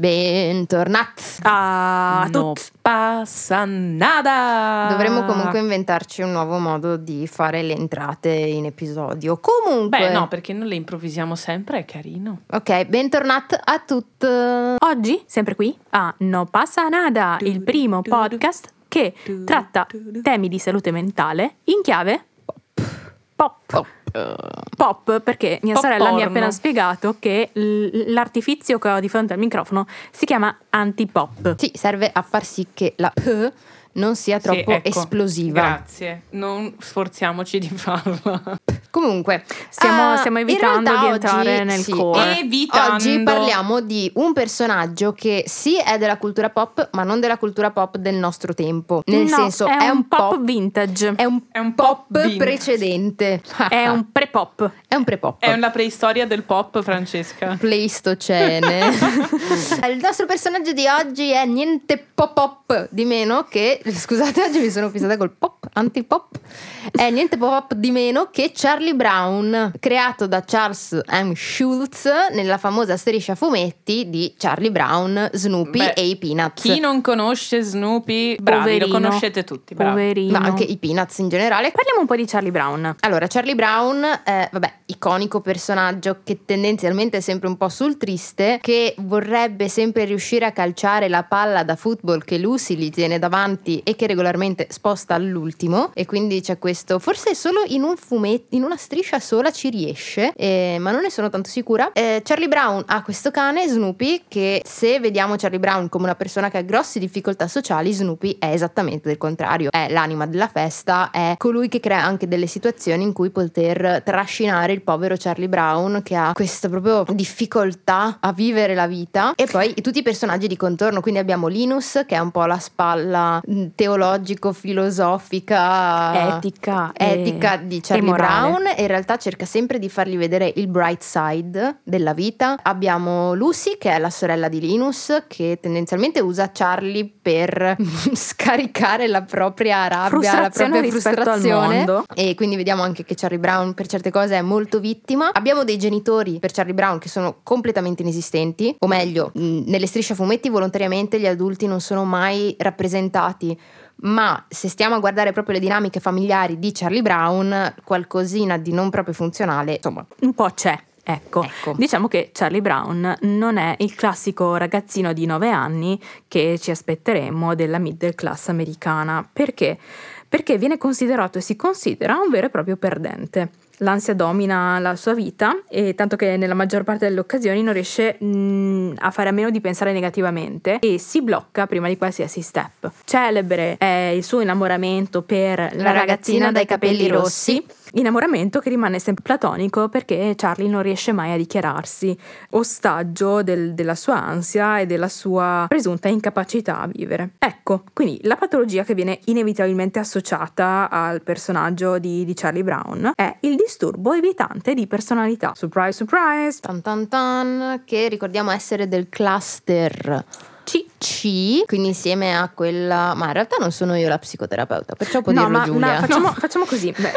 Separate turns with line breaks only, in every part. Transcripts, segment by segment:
Bentornati
a
no
tutti.
passa nada.
Dovremmo comunque inventarci un nuovo modo di fare le entrate in episodio. Comunque,
Beh, no, perché non le improvvisiamo sempre, è carino.
ok, bentornati a tutti.
Oggi, sempre qui, a No Passa Nada, il primo podcast che tratta temi di salute mentale in chiave pop. Pop, perché mia
Pop
sorella mi ha
porno.
appena spiegato che l- l'artifizio che ho di fronte al microfono si chiama antipop.
Sì, serve a far sì che la P non sia
Sì,
troppo
ecco,
esplosiva.
Grazie, non sforziamoci di farla.
Comunque,
Stiamo-
ah,
stiamo
in
evitando
realtà
di entrare
oggi-
nel
sì,
core.
Evitando.
Oggi parliamo di un personaggio che sì è della cultura pop, ma non della cultura pop del nostro tempo. Nel
No,
senso,
è, un pop,
pop,
vintage.
è un,
È un
pop,
pop
precedente.
È un pre-pop.
È un pre-pop.
È una preistoria del pop, Francesca.
Pleistocene. Il nostro personaggio di oggi è niente pop-up di meno che. Scusate, oggi mi sono fissata col pop, anti-pop. È niente pop-up di meno che Charlie Brown, creato da Charles M. Schultz nella famosa striscia fumetti di Charlie Brown, Snoopy
Beh,
e i Peanuts.
Chi non conosce Snoopy, bravi,
Poverino.
lo conoscete tutti, bravi.
Poverino.
ma anche i Peanuts in generale.
Parliamo un po' di Charlie Brown.
Allora, Charlie Brown, eh, vabbè, iconico personaggio che tendenzialmente è sempre un po' sul triste, che vorrebbe sempre riuscire a calciare la palla da football che Lucy gli tiene davanti e che regolarmente sposta all'ultimo. E quindi c'è questo, forse solo in un fumetto, in una striscia sola ci riesce, eh, ma non ne sono tanto sicura. Eh, Charlie Brown ha questo cane, Snoopy, che se vediamo Charlie Brown come una persona che ha grosse difficoltà sociali, Snoopy è esattamente il contrario. È l'anima della festa, è colui che crea anche delle situazioni in cui poter trascinare il povero Charlie Brown che ha questa proprio difficoltà a vivere la vita. E poi tutti i personaggi di contorno, quindi abbiamo Linus che è un po' la spalla mh, teologico-filosofica
Etica e-
etica di Charlie
e.
Brown e in realtà cerca sempre di fargli vedere il bright side della vita. Abbiamo Lucy che è la sorella di Linus che tendenzialmente usa Charlie per scaricare la propria rabbia, la propria frustrazione e quindi vediamo anche che Charlie Brown per certe cose è molto vittima. Abbiamo dei genitori per Charlie Brown che sono completamente inesistenti, o meglio, nelle strisce a fumetti volontariamente gli adulti non sono mai rappresentati. Ma se stiamo a guardare proprio le dinamiche familiari di Charlie Brown, qualcosina di non proprio funzionale, insomma,
Un po' c'è. Ecco.
Ecco.
diciamo che Charlie Brown non è il classico ragazzino di 9 anni che ci aspetteremmo della middle class americana. Perché? Perché viene considerato e si considera un vero e proprio perdente. L'ansia domina la sua vita e tanto che nella maggior parte delle occasioni non riesce mm, a fare a meno di pensare negativamente e si blocca prima di qualsiasi step. Celebre è il suo innamoramento per la, ragazzina dai capelli rossi, Innamoramento che rimane sempre platonico perché Charlie non riesce mai a dichiararsi, ostaggio del- della sua ansia e della sua presunta incapacità a vivere. Ecco, quindi la patologia che viene inevitabilmente associata al personaggio di, di Charlie Brown è il disturbo evitante di personalità. Surprise, surprise!
tan tan tan, che ricordiamo essere del cluster
C.
C, quindi insieme a quella... Ma in realtà non sono io la psicoterapeuta, perciò può
No,
dirlo
ma,
Giulia.
ma facciamo, facciamo così. Beh,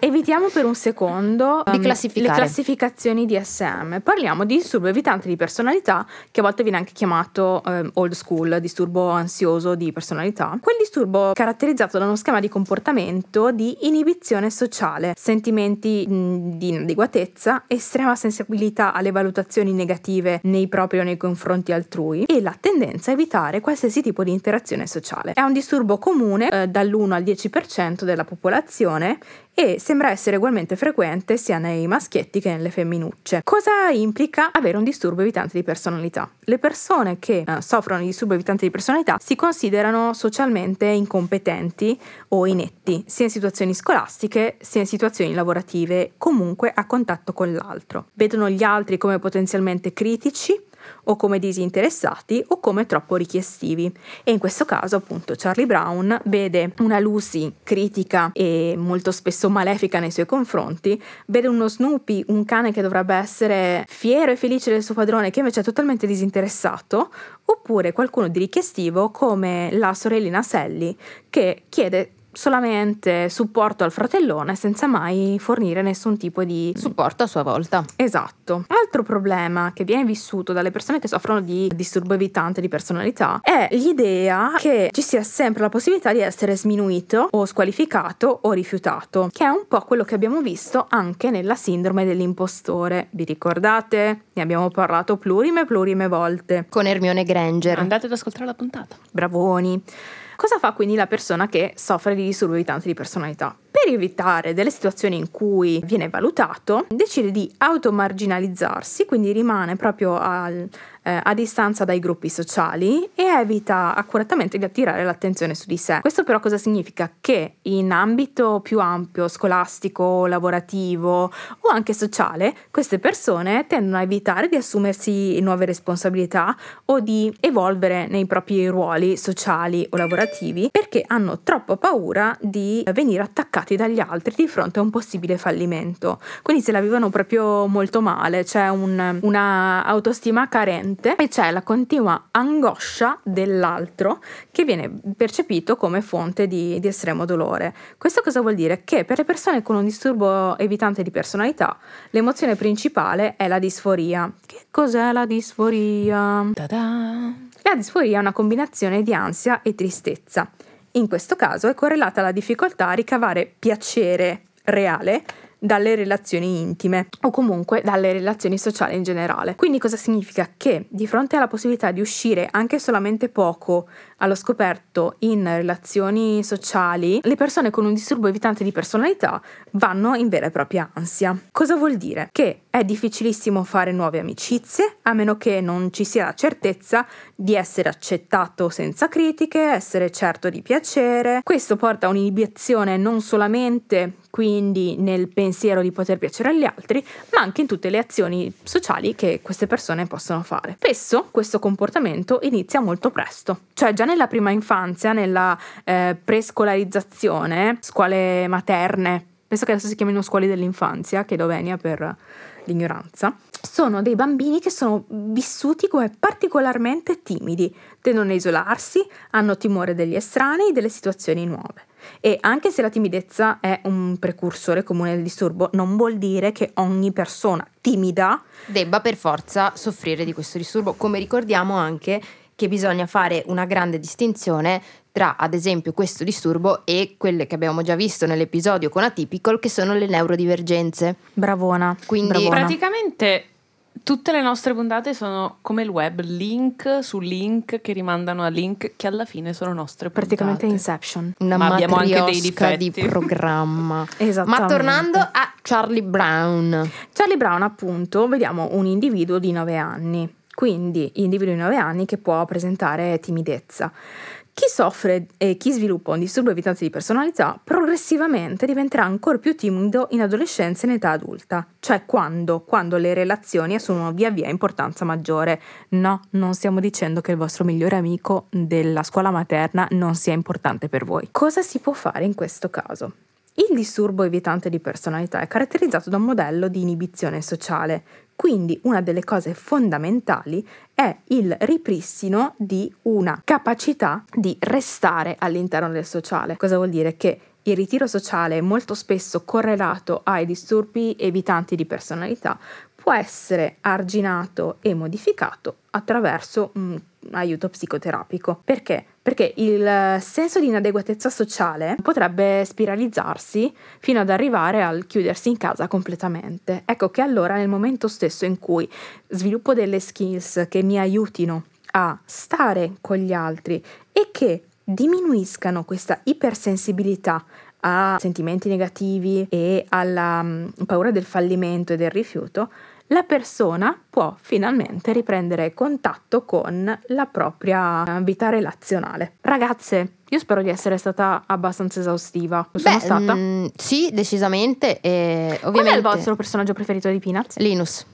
evitiamo per un secondo
Di classificare.
le classificazioni DSM. Parliamo di disturbo evitante di personalità, che a volte viene anche chiamato ehm, old school, disturbo ansioso di personalità. Quel disturbo caratterizzato da uno schema di comportamento di inibizione sociale, sentimenti mh, di inadeguatezza, estrema sensibilità alle valutazioni negative nei propri o nei confronti altrui e la tendenza a evitare qualsiasi tipo di interazione sociale. È un disturbo comune eh, dall'1 al 10% della popolazione e sembra essere ugualmente frequente sia nei maschietti che nelle femminucce. Cosa implica avere un disturbo evitante di personalità? Le persone che eh, soffrono di disturbo evitante di personalità si considerano socialmente incompetenti o inetti, sia in situazioni scolastiche sia in situazioni lavorative, comunque a contatto con l'altro. Vedono gli altri come potenzialmente critici o come disinteressati o come troppo richiestivi. E in questo caso, appunto, Charlie Brown vede una Lucy critica e molto spesso malefica nei suoi confronti, vede uno Snoopy, un cane che dovrebbe essere fiero e felice del suo padrone, che invece è totalmente disinteressato, oppure qualcuno di richiestivo come la sorellina Sally, che chiede solamente supporto al fratellone senza mai fornire nessun tipo di
Supporto a sua volta.
Esatto. Altro problema che viene vissuto dalle persone che soffrono di disturbo evitante di personalità è l'idea che ci sia sempre la possibilità di essere sminuito o squalificato o rifiutato, che è un po' quello che abbiamo visto anche nella sindrome dell'impostore. Vi ricordate? Ne abbiamo parlato plurime e plurime volte.
Con Hermione Granger.
Andate ad ascoltare la puntata.
Bravoni. Cosa fa quindi la persona che soffre di disturbo evitante di personalità? Per evitare delle situazioni in cui viene valutato, decide di automarginalizzarsi, quindi rimane proprio al, eh, a distanza dai gruppi sociali e evita accuratamente di attirare l'attenzione su di sé. Questo però cosa significa? Che in ambito più ampio, scolastico, lavorativo o anche sociale, queste persone tendono a evitare di assumersi nuove responsabilità o di evolvere nei propri ruoli sociali o lavorativi perché hanno troppa paura di venire attaccati dagli altri di fronte a un possibile fallimento. Quindi se la vivono proprio molto male, c'è un, una autostima carente e c'è la continua angoscia dell'altro che viene percepito come fonte di, di estremo dolore. Questo cosa vuol dire? Che per le persone con un disturbo evitante di personalità l'emozione principale è la disforia. Che cos'è la disforia?
Ta-da!
La disforia è una combinazione di ansia e tristezza. In questo caso è correlata alla difficoltà a ricavare piacere reale dalle relazioni intime o comunque dalle relazioni sociali in generale. Quindi cosa significa? Che di fronte alla possibilità di uscire anche solamente poco allo scoperto in relazioni sociali, le persone con un disturbo evitante di personalità vanno in vera e propria ansia. Cosa vuol dire? Che è difficilissimo fare nuove amicizie a meno che non ci sia la certezza di essere accettato senza critiche, essere certo di piacere. Questo porta a un'inibizione non solamente quindi nel pensiero di poter piacere agli altri, ma anche in tutte le azioni sociali che queste persone possono fare. Spesso questo comportamento inizia molto presto, cioè già nella prima infanzia, nella eh, prescolarizzazione, scuole materne, penso che adesso si chiamino scuole dell'infanzia, chiedo venia per l'ignoranza, sono dei bambini che sono vissuti come particolarmente timidi, tendono a isolarsi, hanno timore degli estranei, delle situazioni nuove. E anche se la timidezza è un precursore comune del disturbo, non vuol dire che ogni persona timida
Debba per forza soffrire di questo disturbo, come ricordiamo anche che bisogna fare una grande distinzione tra ad esempio questo disturbo e quelle che abbiamo già visto nell'episodio con Atypical che sono le neurodivergenze.
bravona,
Quindi
bravona.
Praticamente tutte le nostre puntate sono come il web, link su link che rimandano a link che alla fine sono nostre puntate.
praticamente Inception.
una
Ma abbiamo anche dei
matriosca di
difetti.
programma. Ma tornando a Charlie Brown,
Charlie Brown, appunto, vediamo un individuo di 9 anni, quindi individuo di 9 anni che può presentare timidezza. Chi soffre e chi sviluppa un disturbo evitante di personalità progressivamente diventerà ancora più timido in adolescenza e in età adulta, cioè quando, quando le relazioni assumono via via importanza maggiore. No, non stiamo dicendo che il vostro migliore amico della scuola materna non sia importante per voi. Cosa si può fare in questo caso? Il disturbo evitante di personalità è caratterizzato da un modello di inibizione sociale, quindi una delle cose fondamentali è il ripristino di una capacità di restare all'interno del sociale. Cosa vuol dire? Che il ritiro sociale è molto spesso correlato ai disturbi evitanti di personalità, può essere arginato e modificato attraverso un aiuto psicoterapico. Perché? Perché il senso di inadeguatezza sociale potrebbe spiralizzarsi fino ad arrivare al chiudersi in casa completamente. Ecco che allora nel momento stesso in cui sviluppo delle skills che mi aiutino a stare con gli altri e che diminuiscano questa ipersensibilità a sentimenti negativi e alla mm, paura del fallimento e del rifiuto, la persona può finalmente riprendere contatto con la propria vita relazionale. Ragazze, io spero di essere stata abbastanza esaustiva. Lo sono
Beh,
stata?
mm, sì, decisamente. E
Qual
ovviamente
è il vostro personaggio preferito di Peanuts?
Linus.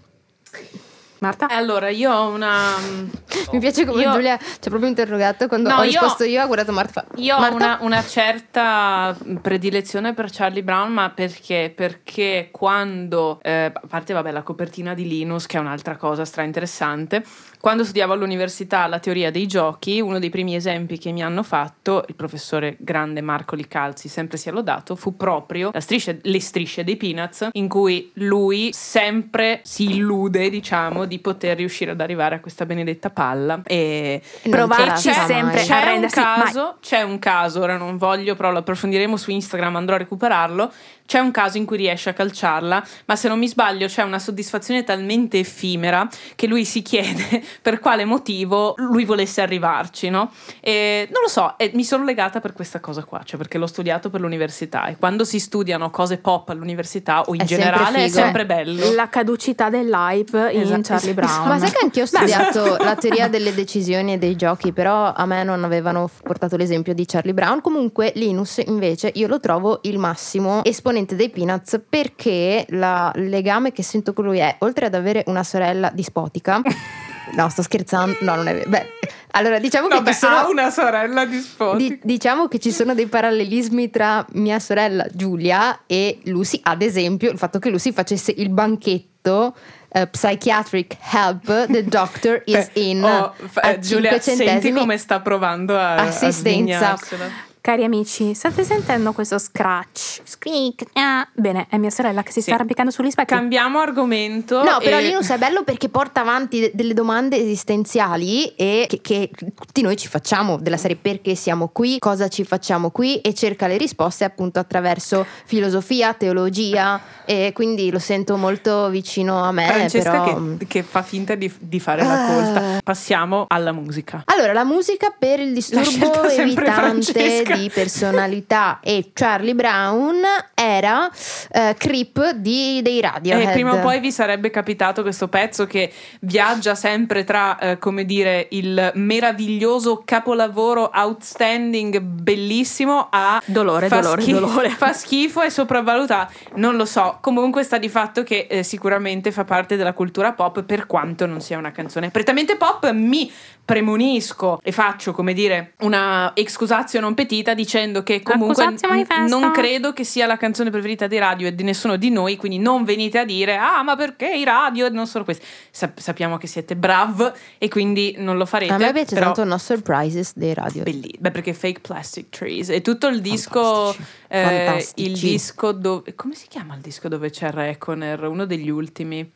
Marta?
E allora io ho una.
Mi piace come
Io-
Giulia ci ha proprio interrogato quando
No,
ho
io-
risposto io, ha guardato Marta. fa,
Io ho
Marta?
una, una certa predilezione per Charlie Brown, ma perché? Perché quando, eh, a parte vabbè, la copertina di Linus, che è un'altra cosa stra interessante, Quando studiavo all'università la teoria dei giochi, uno dei primi esempi che mi hanno fatto, il professore grande Marco Licalzi, sempre sia lodato, fu proprio striscia, le strisce dei Peanuts, in cui lui sempre si illude, diciamo, di poter riuscire ad arrivare a questa benedetta palla e
provarci sempre
c'è
a
un caso, c'è un caso, ora non voglio, però lo approfondiremo su Instagram, andrò a recuperarlo. C'è un caso in cui riesce a calciarla, ma se non mi sbaglio c'è una soddisfazione talmente effimera che lui si chiede per quale motivo lui volesse arrivarci, no? E non lo so, e mi sono legata per questa cosa qua, cioè perché l'ho studiato per l'università e quando si studiano cose pop all'università o in
È sempre
generale è
figo.
sempre bello.
La caducità dell'hype in
Esatto.
Charlie Brown.
Ma sai che anch'io ho studiato la teoria delle decisioni e dei giochi, però a me non avevano portato l'esempio di Charlie Brown. Comunque Linus invece io lo trovo il massimo esponente dei Peanuts perché il legame che sento con lui è, oltre ad avere una sorella dispotica, no sto scherzando, no non è vero, beh, allora diciamo che
Vabbè,
ci sono...
una sorella di spot.
Di- diciamo che ci sono dei parallelismi tra mia sorella Giulia e Lucy, ad esempio il fatto che Lucy facesse il banchetto eh, Psychiatric Help, the doctor is in
Oh,
a
eh, Giulia,
5
senti come sta provando a, a
Assistenza.
sdignarsela.
Cari amici, state sentendo questo scratch? Squeak. ah. Bene, è mia sorella che si
Sì.
sta arrampicando sugli specchi.
Cambiamo argomento.
No, però
e-
Linus è bello perché porta avanti de- delle domande esistenziali e che, che tutti noi ci facciamo della serie perché siamo qui, cosa ci facciamo qui e cerca le risposte appunto attraverso filosofia, teologia e quindi lo sento molto vicino a me.
Francesca
però...
che, che fa finta di, di fare la
Ah.
colta. Passiamo alla musica.
Allora, la musica per il disturbo evitante
Francesca.
Di personalità. E Charlie Brown era eh, Creep di, dei Radiohead.
E prima o poi vi sarebbe capitato questo pezzo che viaggia sempre tra, eh, come dire, il meraviglioso capolavoro outstanding, bellissimo, a
Dolore,
fa
dolore,
schifo-
dolore.
Fa schifo e sopravvalutato. Non lo so. Comunque sta di fatto che eh, sicuramente fa parte della cultura pop, per quanto non sia una canzone prettamente pop. Mi premunisco e faccio, come dire, una excusatio non petita dicendo che comunque
manifesto.
non credo che sia la canzone preferita dei radio e di nessuno di noi, quindi non venite a dire ah ma perché i radio non sono questi. Sap- sappiamo che siete brav e quindi non lo farete.
A me piace
però
tanto No Surprises dei Radiohead.
belli- Beh, perché Fake Plastic Trees e tutto il disco, eh,
Fantastici.
il disco dove come si chiama il disco dove c'è Reconer, uno degli ultimi.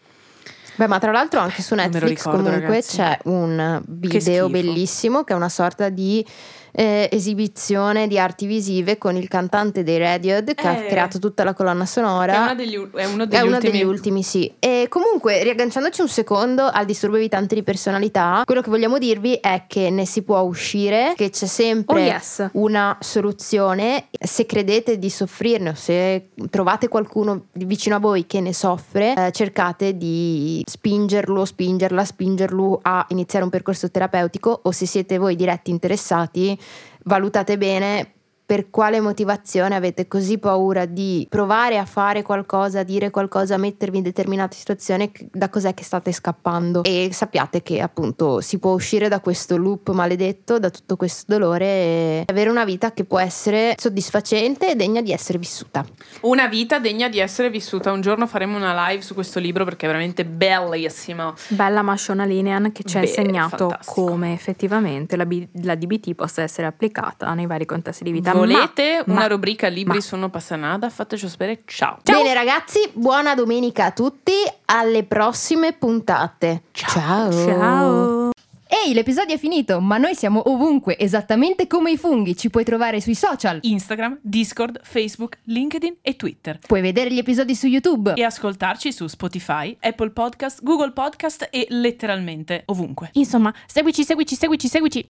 Beh, ma tra l'altro anche su Netflix
ricordo,
comunque
ragazzi.
c'è un video
schifo.
bellissimo che è una sorta di eh, esibizione di arti visive con il cantante dei Radiohead che ha
Eh.
creato tutta la colonna sonora.
È, degli, è uno degli
È uno
ultimi.
degli ultimi, sì. E comunque, riagganciandoci un secondo al disturbo evitante di personalità, quello che vogliamo dirvi è che ne si può uscire, che c'è sempre
Oh, yes.
una soluzione. Se credete di soffrirne o se trovate qualcuno vicino a voi che ne soffre, eh, cercate di spingerlo, spingerla, spingerlo a iniziare un percorso terapeutico o se siete voi diretti interessati, valutate bene per quale motivazione avete così paura di provare a fare qualcosa, dire qualcosa, mettervi in determinate situazioni, da cos'è che state scappando e sappiate che appunto si può uscire da questo loop maledetto, da tutto questo dolore e avere una vita che può essere soddisfacente e degna di essere vissuta.
Una vita degna di essere vissuta. Un giorno faremo una live su questo libro perché è veramente bellissimo.
Bella Masciona Linean che ci ha insegnato
fantastico.
come effettivamente la, B- la DBT possa essere applicata nei vari contesti di vita.
Volete
Ma-
una
ma-
rubrica Libri
ma-
sono Passanada? Fateci sapere. Ciao.
Bene ragazzi, buona domenica a tutti, alle prossime puntate. Ciao.
Ciao!
Ehi, l'episodio è finito, ma noi siamo ovunque, esattamente come i funghi. Ci puoi trovare sui social.
Instagram, Discord, Facebook, LinkedIn e Twitter.
Puoi vedere gli episodi su YouTube.
E ascoltarci su Spotify, Apple Podcast, Google Podcast e letteralmente ovunque.
Insomma, seguici, seguici, seguici, seguici.